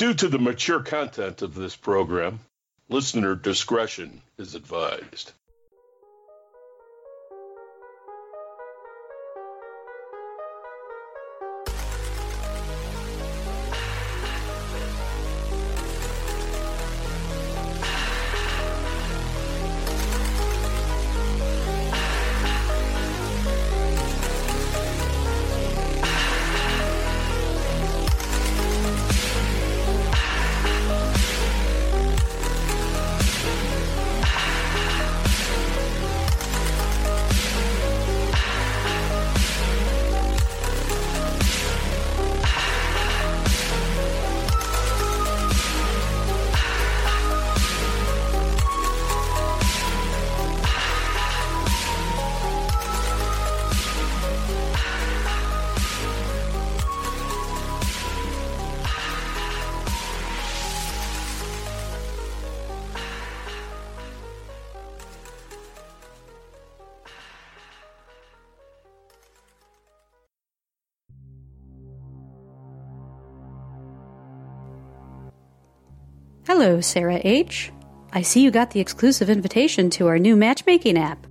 Due to the mature content of this program, listener discretion is advised. Hello, Sarah H. I see you got the exclusive invitation to our new matchmaking app.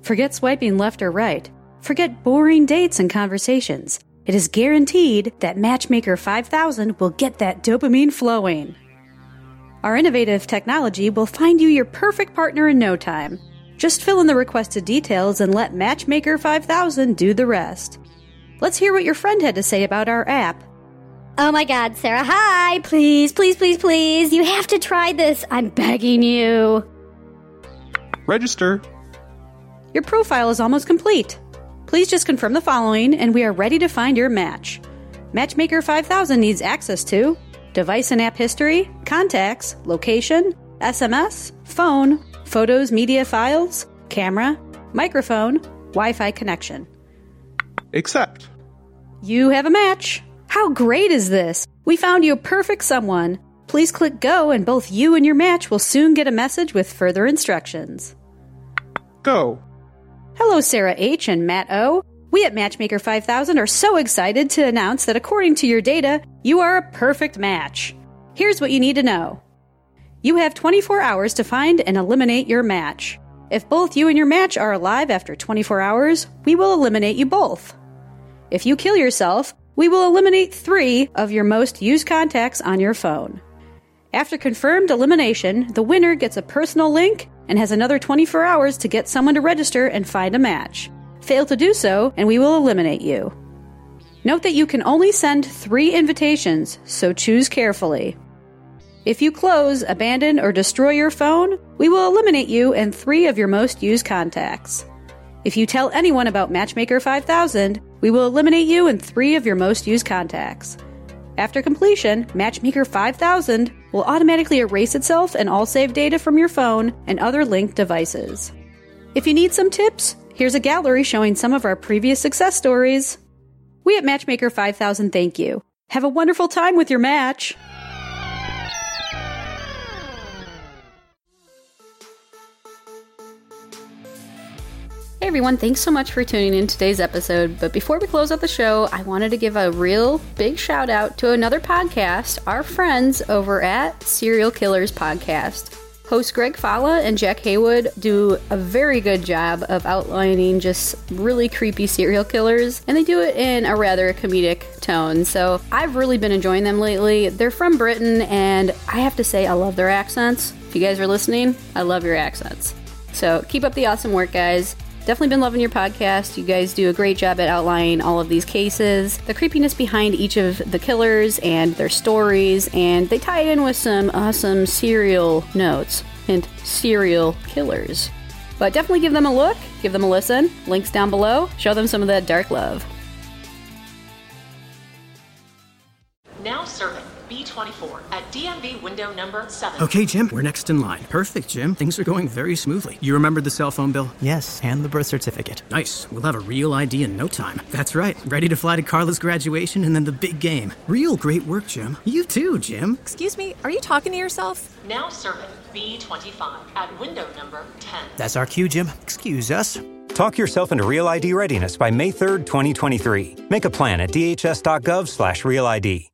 Forget swiping left or right. Forget boring dates and conversations. It is guaranteed that Matchmaker 5000 will get that dopamine flowing. Our innovative technology will find you your perfect partner in no time. Just fill in the requested details and let Matchmaker 5000 do the rest. Let's hear what your friend had to say about our app. Oh my god, Sarah, hi! Please, please, please, please, you have to try this. I'm begging you. Register. Your profile is almost complete. Please just confirm the following, and we are ready to find your match. Matchmaker 5000 needs access to device and app history, contacts, location, SMS, phone, photos, media files, camera, microphone, Wi Fi connection. Accept. You have a match. How great is this? We found you a perfect someone. Please click go, and both you and your match will soon get a message with further instructions. Go. Hello, Sarah H. and Matt O. We at Matchmaker 5000 are so excited to announce that according to your data, you are a perfect match. Here's what you need to know you have 24 hours to find and eliminate your match. If both you and your match are alive after 24 hours, we will eliminate you both. If you kill yourself, we will eliminate three of your most used contacts on your phone. After confirmed elimination, the winner gets a personal link and has another 24 hours to get someone to register and find a match. Fail to do so, and we will eliminate you. Note that you can only send three invitations, so choose carefully. If you close, abandon, or destroy your phone, we will eliminate you and three of your most used contacts. If you tell anyone about Matchmaker 5000, we will eliminate you and three of your most used contacts. After completion, Matchmaker 5000 will automatically erase itself and all saved data from your phone and other linked devices. If you need some tips, here's a gallery showing some of our previous success stories. We at Matchmaker 5000 thank you. Have a wonderful time with your match. Hey everyone, thanks so much for tuning in today's episode. But before we close out the show, I wanted to give a real big shout out to another podcast, our friends over at Serial Killers Podcast. Hosts Greg Falla and Jack Haywood do a very good job of outlining just really creepy serial killers, and they do it in a rather comedic tone. So I've really been enjoying them lately. They're from Britain, and I have to say, I love their accents. If you guys are listening, I love your accents. So keep up the awesome work, guys. Definitely been loving your podcast. You guys do a great job at outlining all of these cases, the creepiness behind each of the killers and their stories, and they tie it in with some awesome serial notes. Hint, serial killers. But definitely give them a look, give them a listen. Links down below. Show them some of that dark love. B24 at DMV window number 7. Okay, Jim, we're next in line. Perfect, Jim. Things are going very smoothly. You remember the cell phone bill? Yes, and the birth certificate. Nice. We'll have a real ID in no time. That's right. Ready to fly to Carla's graduation and then the big game. Real great work, Jim. You too, Jim. Excuse me, are you talking to yourself? Now serving B25 at window number 10. That's our cue, Jim. Excuse us. Talk yourself into Real ID readiness by May 3rd, 2023. Make a plan at dhs.gov slash realid.